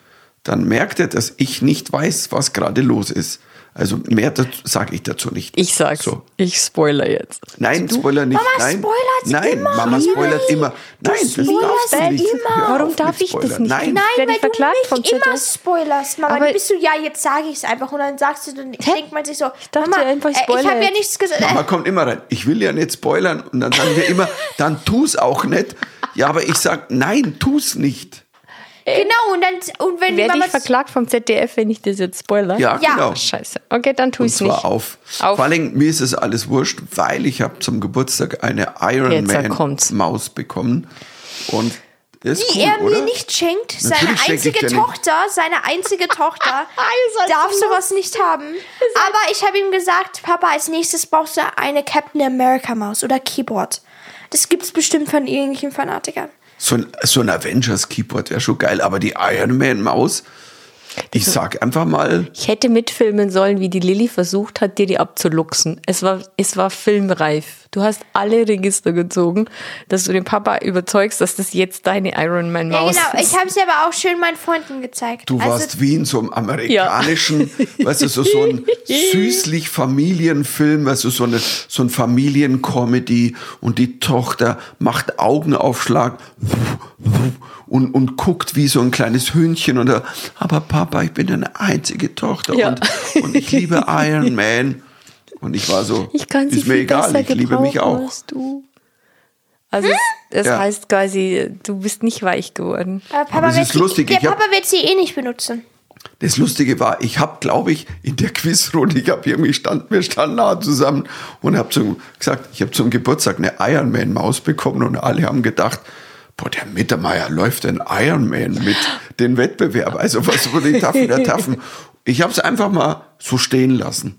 dann merkt er, dass ich nicht weiß, was gerade los ist. Also mehr sage ich dazu nicht. Ich sag's. So. Ich spoiler jetzt. Nein, Spoiler nicht. Mama Nein, spoilert nein, immer. Mama spoilert immer. Nein, das spoilerst darfst du nicht. immer. Warum darf ich das nicht? Nein, Nein, weil ich du vom mich immer spoilerst, Mama. Aber- du bist so, ja, jetzt sage ich es einfach und dann sagst du, dann denkt man sich so, ich dachte Mama, einfach, ich äh, ich habe ja nichts gesagt. Mama kommt immer rein. Ich will ja nicht spoilern. Und dann sagen wir immer, dann tu's auch nicht. Ja, aber ich sag, nein, tu's nicht. Genau, und dann, und wenn die Werde Mama ich verklagt vom ZDF, wenn ich das jetzt spoiler? Ja, Ja. genau. Scheiße. Okay, dann tu Und ich's zwar nicht. auf. Auf. Vor allem, mir ist es alles wurscht, weil ich habe zum Geburtstag eine Iron Jetzt Man. Maus bekommen. Und das ist die cool, er oder? mir nicht schenkt, seine Natürlich ich einzige. Tochter, seine einzige Tochter seid darf so sowas nicht haben. Aber ich habe ihm gesagt, Papa, als nächstes brauchst du eine Captain America Maus oder Keyboard. Das gibt's bestimmt von irgendwelchen Fanatikern. So ein, so ein Avengers Keyboard wäre schon geil, aber die Iron Man Maus, ich sag einfach mal, Ich hätte mitfilmen sollen, wie die Lilly versucht hat, dir die abzuluxen. Es war, es war filmreif. Du hast alle Register gezogen, dass du den Papa überzeugst, dass das jetzt deine Iron Man Ja, Maus genau. ist. Ich habe sie aber auch schön meinen Freunden gezeigt. du Also, warst wie in so einem amerikanischen, weißt du, so, so ein süßlich Familienfilm, weißt du, so, eine, so ein Familiencomedy und die Tochter macht Augenaufschlag und, und guckt wie so ein kleines Hündchen und er, aber Papa, ich bin deine einzige Tochter Ja. und, und ich liebe Iron Man. Und ich war so, Ich kann sie ist mir viel egal, besser ich liebe mich gebrauchen auch. Also es, es Ja. heißt quasi, du bist nicht weich geworden. aber Papa Aber es wird sie, lustig, Der ich hab- Papa wird sie eh nicht benutzen. Das Lustige war, ich habe, glaube ich, in der Quizrunde, ich habe irgendwie stand, wir standen nah zusammen und habe gesagt, ich habe zum Geburtstag eine Ironman Maus bekommen und alle haben gedacht, boah, der Mittermeier läuft ein Ironman mit den Wettbewerb. Also was wurde die Taffen der Taffen? Ich habe es einfach mal so stehen lassen.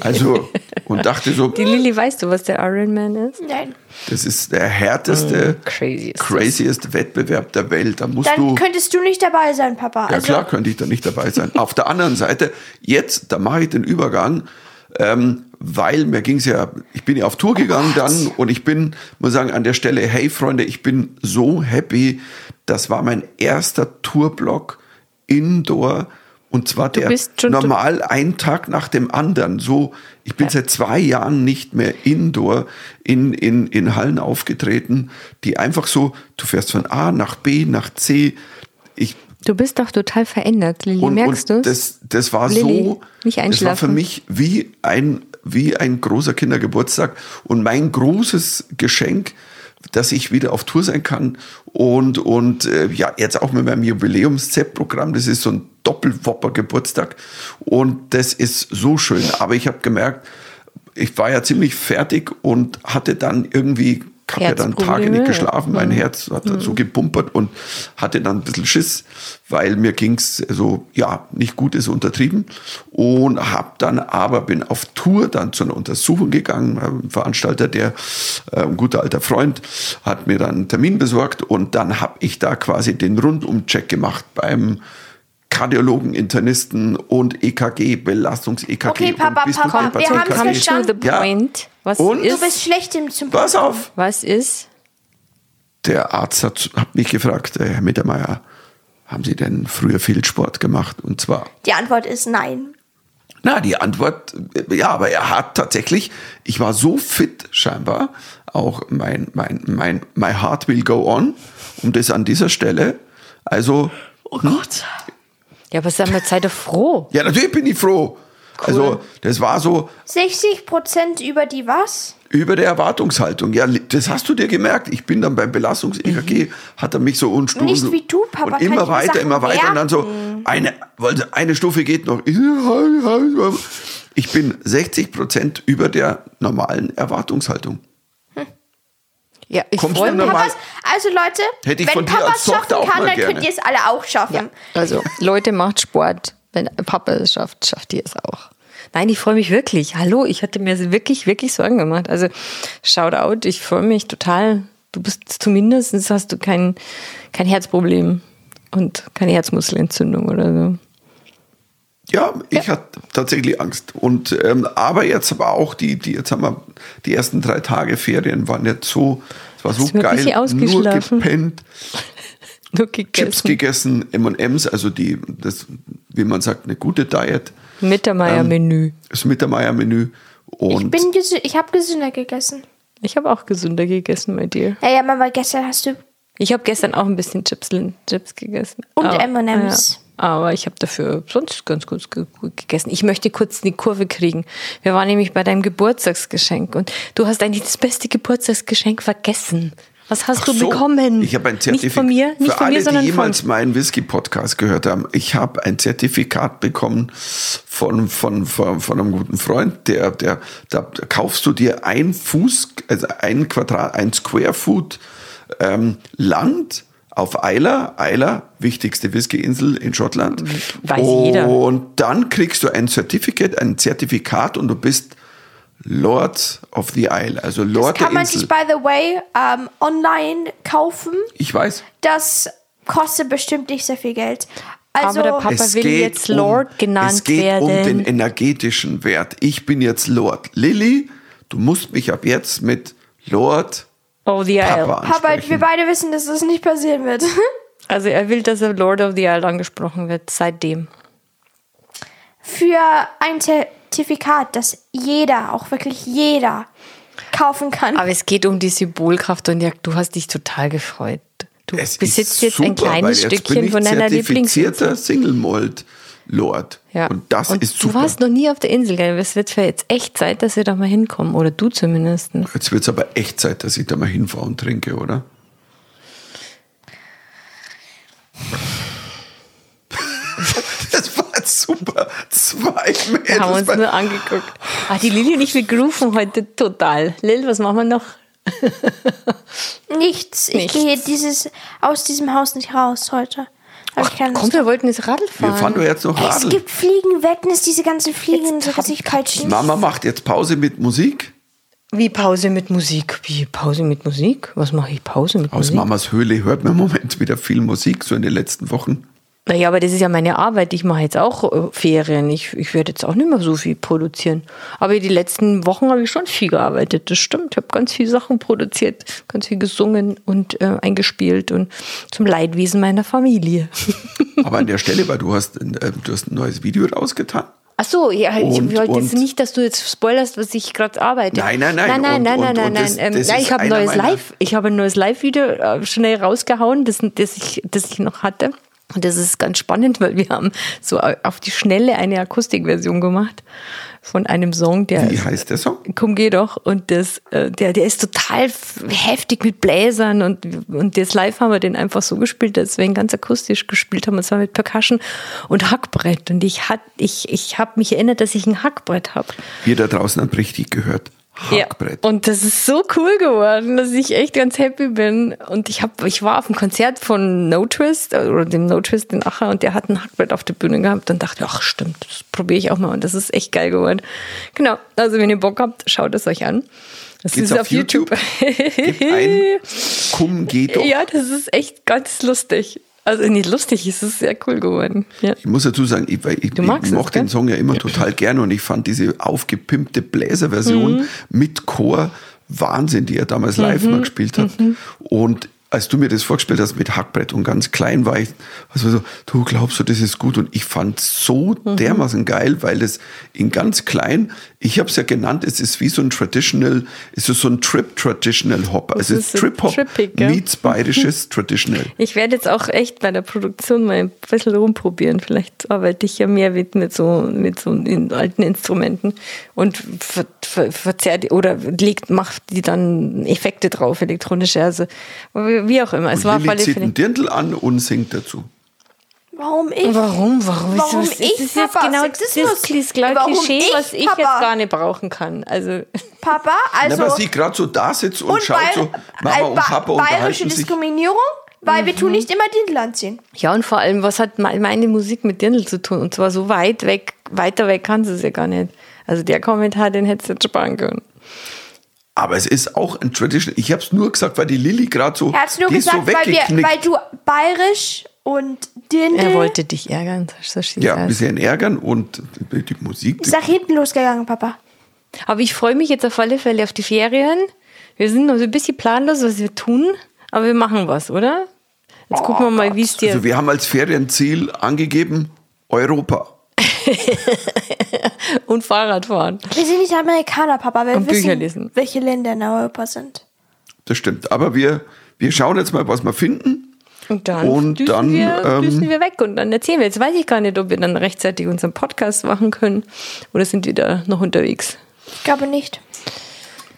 Also und dachte so, Die Lilly, weißt du, was der Iron Man ist? Nein. das ist der härteste, ist das. craziest Wettbewerb der Welt. Da musst Dann du könntest du nicht dabei sein, Papa. Ja also, klar könnte ich da nicht dabei sein. Auf der anderen Seite, jetzt, da mache ich den Übergang, ähm, weil mir ging es ja, ich bin ja auf Tour gegangen dann und ich bin, muss sagen, an der Stelle, hey Freunde, ich bin so happy. Das war mein erster Tourblock Indoor und zwar der bist schon- normal ein Tag nach dem anderen. So, ich bin seit zwei Jahren nicht mehr Indoor in, in, in Hallen aufgetreten, die einfach so, du fährst von A nach B nach C. Ich, Du bist doch total verändert, Lilly. und, Merkst du das, das war Lilly, so, nicht das war für mich wie ein, wie ein großer Kindergeburtstag und mein großes Geschenk, dass ich wieder auf Tour sein kann und, und äh, ja, jetzt auch mit meinem Jubiläums-Z-Programm, das ist so ein Doppelwopper-Geburtstag und das ist so schön, aber ich habe gemerkt, ich war ja ziemlich fertig und hatte dann irgendwie, habe ja dann Tage nicht geschlafen, mein Herz hat dann so gepumpert und hatte dann ein bisschen Schiss, weil mir ging's so, ja, nicht gut ist untertrieben. Und habe dann aber, bin auf Tour dann zu einer Untersuchung gegangen, ein Veranstalter, der, äh, ein guter alter Freund, hat mir dann einen Termin besorgt. Und dann habe ich da quasi den Rundumcheck gemacht beim Kardiologen, Internisten und EKG, Belastungs-EKG. Okay, Papa, und bist Papa, du wir to verstanden. Ja. Was Und? Du ist? bist schlecht im zum Pass auf! was ist? Der Arzt hat, hat mich gefragt, äh, Herr Mittermeier, haben Sie denn früher viel Sport gemacht? Und zwar, Die Antwort ist nein. na, die Antwort, äh, ja, aber er hat tatsächlich, ich war so fit scheinbar, auch mein, mein, mein, my heart will go on, um das an dieser Stelle, also, Oh Gott. Ja, aber sag mal, sei doch froh. ja, natürlich bin ich froh. Also, das war so 60 Prozent über die was? über der Erwartungshaltung. Ja, das hast du dir gemerkt. Ich bin dann beim Belastungs-EKG, hat er mich so und Mhm. Nicht wie du, Papa, Und immer weiter, immer weiter. Und dann so, merken. eine, eine Stufe geht noch. Ich bin 60 Prozent über der normalen Erwartungshaltung. Ja, ich Kommst freue mich. Papas, also Leute, Hätte ich wenn Papa es schaffen kann, dann könnt ihr es alle auch schaffen. Ja, also Leute, macht Sport. Wenn Papa es schafft, schafft ihr es auch. Nein, ich freue mich wirklich. Hallo, ich hatte mir wirklich, wirklich Sorgen gemacht. Also Shoutout, ich freue mich total. Du bist zumindest, hast du kein, kein Herzproblem und keine Herzmuskelentzündung oder so. Ja, ich hatte tatsächlich Angst. Und ähm, aber jetzt aber auch die, die, jetzt haben wir die ersten drei Tage Ferien waren jetzt so, es war so geil, nur gepennt, Nur Chips gegessen. gegessen, M&M's, also die, das, wie man sagt, eine gute Diet, Mittermeier-Menü. das Mittermeier-Menü Ich bin gesü ich habe gesünder gegessen. Ich habe auch gesünder gegessen bei dir. Ja, ja, Mama, gestern hast du Ich habe gestern auch ein bisschen Chips, Chips gegessen. Und Aber- M&Ms. Ja, aber ich habe dafür sonst ganz gut, ge- gut gegessen. Ich möchte kurz die Kurve kriegen. Wir waren nämlich bei deinem Geburtstagsgeschenk und du hast eigentlich das beste Geburtstagsgeschenk vergessen. Was hast Ach du so, bekommen? Ich habe ein Zertifikat. Nicht von mir, nicht Für von alle, mir, sondern die von. jemals meinen Whisky-Podcast gehört haben, ich habe ein Zertifikat bekommen von, von, von, von einem guten Freund, der, der, da kaufst du dir ein Fuß, also ein Quadrat, ein Square Foot ähm, Land auf Isla, Isla, wichtigste Whisky-Insel in Schottland. Weiß jeder. Und dann kriegst du ein Zertifikat, ein Zertifikat und du bist Lord of the Isle, also Lord kann der man Insel. sich, by the way, ähm, online kaufen. ich weiß. Das kostet bestimmt nicht sehr viel Geld. Also, Aber der Papa will jetzt Lord um, genannt Es geht werden. um den energetischen Wert. Ich bin jetzt Lord. Lilly, du musst mich ab jetzt mit Lord oh, the Papa Isle. Papa, wir beide wissen, dass das nicht passieren wird. Also er will, dass er Lord of the Isle angesprochen wird, seitdem. Für ein Zertifikat, das jeder, auch wirklich jeder, kaufen kann. Aber es geht um die Symbolkraft und ja, du hast dich total gefreut. Du Es besitzt jetzt ein super, kleines weil jetzt Stückchen bin ich von deiner Lieblingsinsel. Single Malt Lord. Ja. Und das ist super. Du warst noch nie auf der Insel, gell? Es wird für jetzt echt Zeit, dass wir da mal hinkommen. Oder du zumindest. Jetzt wird es aber echt Zeit, dass ich da mal hinfahre und trinke, oder? Das war jetzt super. Zwei Wir haben uns nur angeguckt. Ah, die Lilly und ich, wir grufen heute total. Lil, was machen wir noch? Nichts. Ich Nichts. gehe dieses, aus diesem Haus nicht raus heute. Keine Komm, wir wollten jetzt Radl Wir fahren. fahren doch jetzt noch Es Radl. gibt Fliegen, Wegnis, diese ganzen Fliegen, so sich ich peitschen. Mama macht jetzt Pause mit Musik. Wie Pause mit Musik? Wie Pause mit Musik? Was mache ich Pause mit Aus Musik? Mamas Höhle hört man im Moment wieder viel Musik, so in den letzten Wochen. Naja, aber das ist ja meine Arbeit. Ich mache jetzt auch äh, Ferien. Ich, ich werde jetzt auch nicht mehr so viel produzieren. Aber die letzten Wochen habe ich schon viel gearbeitet. Das stimmt. Ich habe ganz viele Sachen produziert, ganz viel gesungen und äh, eingespielt und zum Leidwesen meiner Familie. Aber an der Stelle, weil du hast, ein- äh, du hast ein neues Video rausgetan. Ach so, ja, ich Und- wollte jetzt nicht, dass du jetzt spoilerst, was ich gerade arbeite. Nein, nein, nein. Nein, nein, Und- nein, und- nein, nein, und das- nein. Ähm, das nein, ist ich habe ein neues Live, ich habe ein neues Live-Video äh, schnell rausgehauen, das, das, ich, das ich noch hatte. Und das ist ganz spannend, weil wir haben so auf die Schnelle eine Akustikversion gemacht von einem Song, der Wie heißt der Song? Komm, geh doch. Und das, äh, der, der ist total heftig mit Bläsern und, und das Live haben wir den einfach so gespielt, als wir ihn ganz akustisch gespielt haben, und zwar mit Percussion und Hackbrett. Und ich hat, ich, ich habe mich erinnert, dass ich ein Hackbrett habe. Wir da draußen haben richtig gehört. Hackbrett. Ja. Und das ist so cool geworden, dass ich echt ganz happy bin. Und ich hab, ich war auf dem Konzert von No Twist oder dem No Twist in Acher und der hat ein Hackbrett auf der Bühne gehabt und dachte, ach stimmt, das probiere ich auch mal und das ist echt geil geworden. Genau, also wenn ihr Bock habt, schaut es euch an. Das Geht's ist auf auf YouTube. Gib ein, komm, geh doch. ja, das ist echt ganz lustig. Also nicht lustig, es ist sehr cool geworden. Ja. Ich muss dazu sagen, ich, ich, ich es, mochte den? Song ja immer total gerne und ich fand diese aufgepimpte Bläserversion Mhm. mit Chor Wahnsinn, die er damals live Mhm. mal gespielt hat. Und als du mir das vorgespielt hast mit Hackbrett und ganz klein war ich, also so, du glaubst du, das ist gut und ich fand so Mhm. dermaßen geil, weil es in ganz klein, ich habe es ja genannt, es ist wie so ein Traditional, es ist so ein Trip Traditional Hop, also es ist ist Trip Hop trippig, meets bayerisches Traditional. Ich werde jetzt auch echt bei der Produktion mal ein bisschen rumprobieren. Vielleicht arbeite ich ja mehr mit, mit so, mit so in alten Instrumenten und ver, ver, verzerrt oder legt, macht die dann Effekte drauf, elektronische, also wie wie auch immer. Es Und war Lilly alle zieht einen Dirndl an und singt dazu. Warum ich? Warum? Warum? Warum ist das, ich, das ist jetzt Papa? genau Sexismus. das Warum Klischee, ich, was ich Papa? jetzt gar nicht brauchen kann. Also Papa, also. Na, weil sie gerade so da sitzt und, und schaut bei, so, Mama äh, und ba- Papa bayerische sich. Diskriminierung, weil wir tun nicht immer Dirndl anziehen. ja und vor allem, was hat me- meine Musik mit Dirndl zu tun? Und zwar so weit weg, weiter weg kann sie es ja gar nicht. Also der Kommentar, den hättest du jetzt sparen können. Aber es ist auch ein Tradition. Ich habe es nur gesagt, weil die Lilly gerade so, Er hat es nur gesagt, so weil, wir, weil du bayerisch und Dirndl. Er wollte dich ärgern, so ja, ein bisschen ärgern und die, Musik. ist nach hinten losgegangen, Papa. Aber ich freue mich jetzt auf alle Fälle auf die Ferien. Wir sind noch so ein bisschen planlos, was wir tun, aber wir machen was, oder? Jetzt gucken wir mal, wie es dir. Also wir haben als Ferienziel angegeben Europa. und Fahrradfahren. Wir sind nicht Amerikaner, Papa. Wir Und Bücher wissen, lesen. welche Länder in Europa sind. Das stimmt. Aber wir, wir schauen jetzt mal, was wir finden. Und dann, Und düsen, dann, wir, ähm, düsen wir weg und dann erzählen wir. Jetzt weiß ich gar nicht, ob wir dann rechtzeitig unseren Podcast machen können oder sind wir da noch unterwegs. Ich glaube nicht.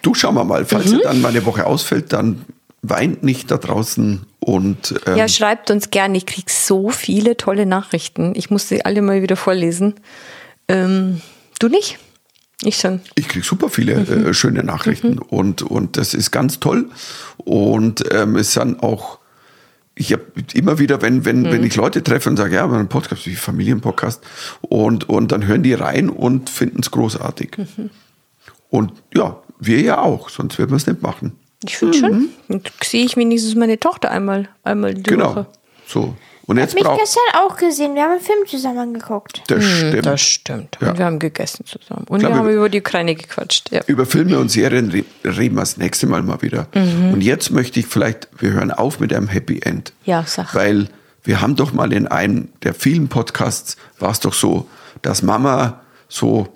Du schauen wir mal, falls Mhm. ihr dann mal eine Woche ausfällt, dann weint nicht da draußen und ähm, Ja, schreibt uns gerne. Ich kriege so viele tolle Nachrichten. Ich muss sie alle mal wieder vorlesen. Ähm, du nicht? Ich schon. Ich kriege super viele Mhm. äh, schöne Nachrichten und, und das ist ganz toll. Und ähm, es sind auch, ich habe immer wieder, wenn, wenn, Mhm. wenn ich Leute treffe und sage, ja, wir haben einen Podcast, wie Familienpodcast, und, und dann hören die rein und finden es großartig. Mhm. Und ja, wir ja auch, sonst würden wir es nicht machen. Ich finde schon. Und sehe ich wenigstens meine Tochter einmal, einmal die Genau. Woche. So. Und jetzt Mich braucht gestern auch gesehen. Wir haben einen Film zusammen angeguckt. das stimmt. Das stimmt. Ja. Und wir haben gegessen zusammen. Und Klar, wir haben wir- über die Ukraine gequatscht. Ja. Über Filme und Serien re- reden wir das nächste Mal mal wieder. Mhm. Und jetzt möchte ich vielleicht, wir hören auf mit einem Happy End. Ja, sag. Weil wir haben doch mal in einem der vielen Podcasts, war es doch so, dass Mama so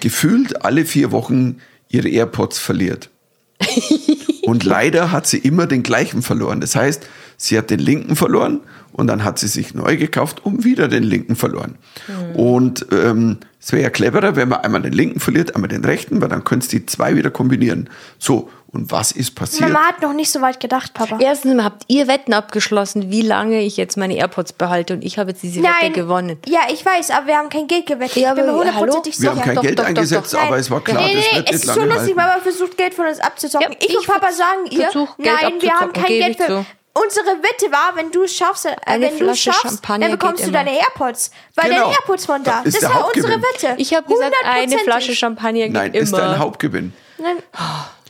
gefühlt alle vier Wochen ihre AirPods verliert. und leider hat sie immer den gleichen verloren. Das heißt, sie hat den linken verloren und dann hat sie sich neu gekauft und wieder den linken verloren. Und ähm, es wäre ja cleverer, wenn man einmal den linken verliert, einmal den rechten, weil dann könntest du die zwei wieder kombinieren. So, und was ist passiert? Mama hat noch nicht so weit gedacht, Papa. Erstens mal habt ihr Wetten abgeschlossen, wie lange ich jetzt meine AirPods behalte und ich habe jetzt diese Wette gewonnen. Ja, ich weiß, aber wir haben kein Geld gewettet. Ja, ich bin mir hundertprozentig Wir haben sicher. kein Doch, Geld doch, eingesetzt, doch. aber es war klar, nee, das nee, wird es nicht ist so lange lustig, halten. Mama versucht Geld von uns abzuzocken. Ja, ich, und ich Papa sagen ihr, nein, wir haben kein Geld für... Unsere Wette war, wenn du es schaffst, äh, Eine wenn du es Flasche schaffst, Champagner dann bekommst du deine AirPods. Weil Genau. deine AirPods von da. Das ist Das, der war unsere Hauptgewinn. Wette. Ich habe gesagt, eine. Flasche Champagner geht Nein, immer. ist dein Hauptgewinn. Nein,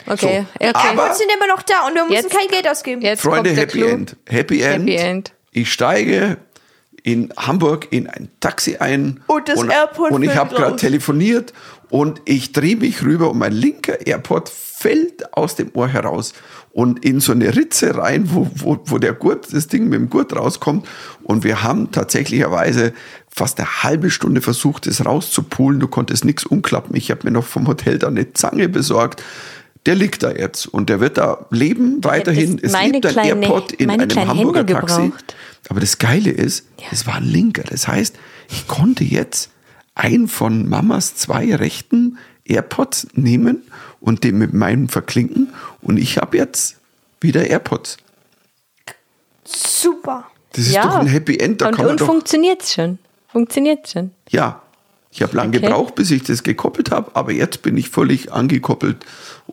Okay, So. okay. Aber- AirPods sind immer noch da und wir müssen Jetzt- kein Geld ausgeben. Jetzt Freunde, Happy. End. Happy End. Happy End. Ich steige in Hamburg in ein Taxi ein. Und das AirPod Und ich habe gerade telefoniert und ich drehe mich rüber und mein linker AirPod fällt aus dem Ohr heraus und in so eine Ritze rein, wo, wo, wo der Gurt, das Ding mit dem Gurt rauskommt. Und wir haben tatsächlicherweise fast eine halbe Stunde versucht, das rauszupulen. Du konntest nichts umklappen. Ich habe mir noch vom Hotel da eine Zange besorgt. Der liegt da jetzt und der wird da leben weiterhin. Es lebt ein kleine- AirPod in einem kleinen Hamburger Hände Taxi. gebraucht. Aber das Geile ist, es war ein linker. Das heißt, ich konnte jetzt einen von Mamas zwei rechten AirPods nehmen und den mit meinem verklinken und ich habe jetzt wieder AirPods. Super. Das ist doch ein Happy End. Da und kann man und doch, funktioniert's schon. Funktioniert's schon. ja, ich habe lange Okay. gebraucht, bis ich das gekoppelt habe, aber jetzt bin ich völlig angekoppelt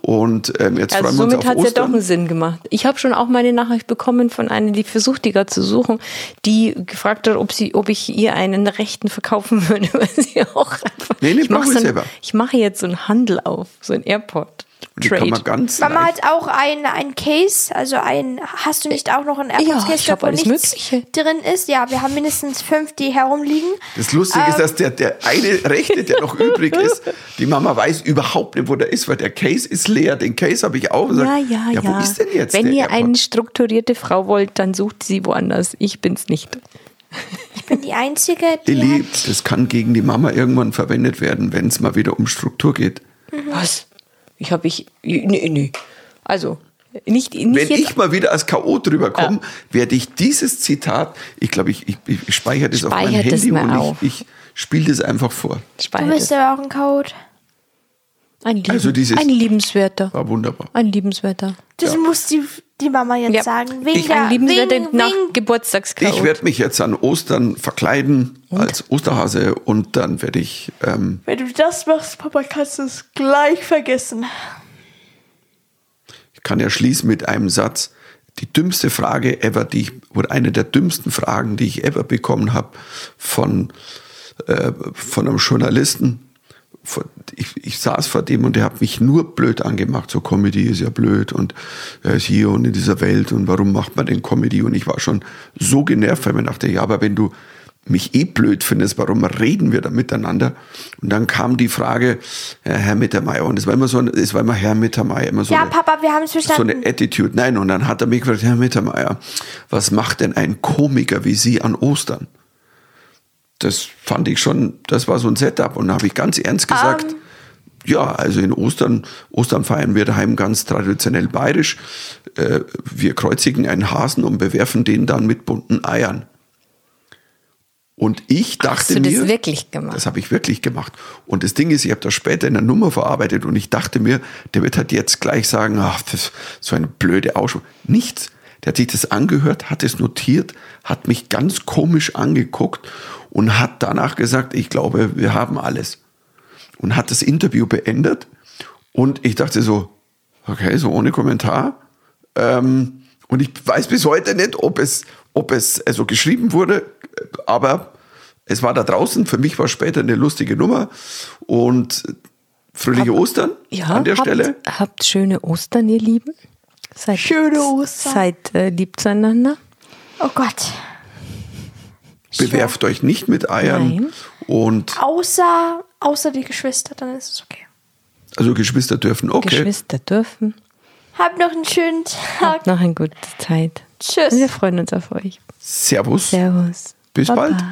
und ähm, jetzt Also freuen wir uns somit auf hat es ja doch Ostern. einen Sinn gemacht. Ich habe schon auch meine Nachricht bekommen von einer, die versucht, die gerade zu suchen, die gefragt hat, ob sie, ob ich ihr einen Rechten verkaufen würde, weil sie auch einfach. Nee, nee, ich mache so ein, selber. ich mache jetzt so einen Handel auf, so ein Airport. Die kann man Trade. ganz Mama hat auch ein, ein Case, also ein, hast du nicht auch noch ein Ja, AirPods-Case, wo nichts Mögliche. drin ist? Ja, wir haben mindestens fünf, die herumliegen. Das Lustige Ähm. ist, dass der, der eine Rechte, der noch übrig ist, die Mama weiß überhaupt nicht, wo der ist, weil der Case ist leer. Den Case habe ich auch. Und Ja, sag, ja, ja. Wo ist denn jetzt Wenn der ihr AirPod? eine strukturierte Frau wollt, dann sucht sie woanders. Ich bin's nicht. Ich bin die Einzige, die Lilly, das kann gegen die Mama irgendwann verwendet werden, wenn es mal wieder um Struktur geht. Was? Ich habe ich. Nee, nee. Also, nicht, nicht Wenn jetzt. ich mal wieder als K.O. drüber komme, werde ich dieses Zitat, ich glaube, ich, ich, ich speichere das auf mein Speichert das Handy und auf. ich, ich spiele das einfach vor. du Speichert bist es. aber auch ein Code. ein, Lieben, Also dieses- ein liebenswerter. War wunderbar. Ein liebenswerter. Das muss die die Mama jetzt Ja. sagen. Wegen Ich der, liebenswerte wegen, nach wegen, Geburtstagschaot. Ich werde mich jetzt an Ostern verkleiden als Osterhase und dann werde ich, ähm, wenn du das machst, Papa, kannst du es gleich vergessen. ich kann ja schließen mit einem Satz. Die dümmste Frage ever, die ich, oder eine der dümmsten Fragen, die ich ever bekommen habe von, äh, von einem Journalisten. Ich, ich saß vor dem und der hat mich nur blöd angemacht. So Comedy ist ja blöd und er ist hier und in dieser Welt und warum macht man denn Comedy? Und ich war schon so genervt, weil ich mir dachte, ja, aber wenn du mich eh blöd findest, warum reden wir da miteinander? Und dann kam die Frage, äh, Herr Mittermeier, und es war immer so, ein- es war immer Herr Mittermeier, immer so ja, eine, Papa, wir haben es so verstanden. eine Attitude. Nein, und dann hat er mich gefragt, Herr Mittermeier, was macht denn ein Komiker wie Sie an Ostern? Das fand ich schon, das war so ein Setup. Und da habe ich ganz ernst gesagt, Ähm. ja, also in Ostern, Ostern feiern wir daheim ganz traditionell bayerisch. Äh, wir kreuzigen einen Hasen und bewerfen den dann mit bunten Eiern. Und ich dachte Hast du mir, das wirklich gemacht? das habe ich wirklich gemacht. Und das Ding ist, ich habe das später in der Nummer verarbeitet und ich dachte mir, der wird halt jetzt gleich sagen, ach, das ist so eine blöde Ausschuss. Nichts. Der hat sich das angehört, hat es notiert, hat mich ganz komisch angeguckt und hat danach gesagt, ich glaube, wir haben alles. Und hat das Interview beendet. Und ich dachte so, okay, so ohne Kommentar. Ähm, und ich weiß bis heute nicht, ob es, ob es also geschrieben wurde, aber es war da draußen. Für mich war später eine lustige Nummer. Und fröhliche Ostern ja, an der habt, Stelle. Habt schöne Ostern, ihr Lieben. Seid, Schöne Ostern. Seid äh, lieb zueinander. Oh Gott. Bewerft euch nicht mit Eiern. Nein. Und Außer, außer die Geschwister, dann ist es okay. also Geschwister dürfen, okay. Geschwister dürfen. Habt noch einen schönen Tag. Habt noch eine gute Zeit. Tschüss. Und wir freuen uns auf euch. Servus. Servus. Bis Baba. bald.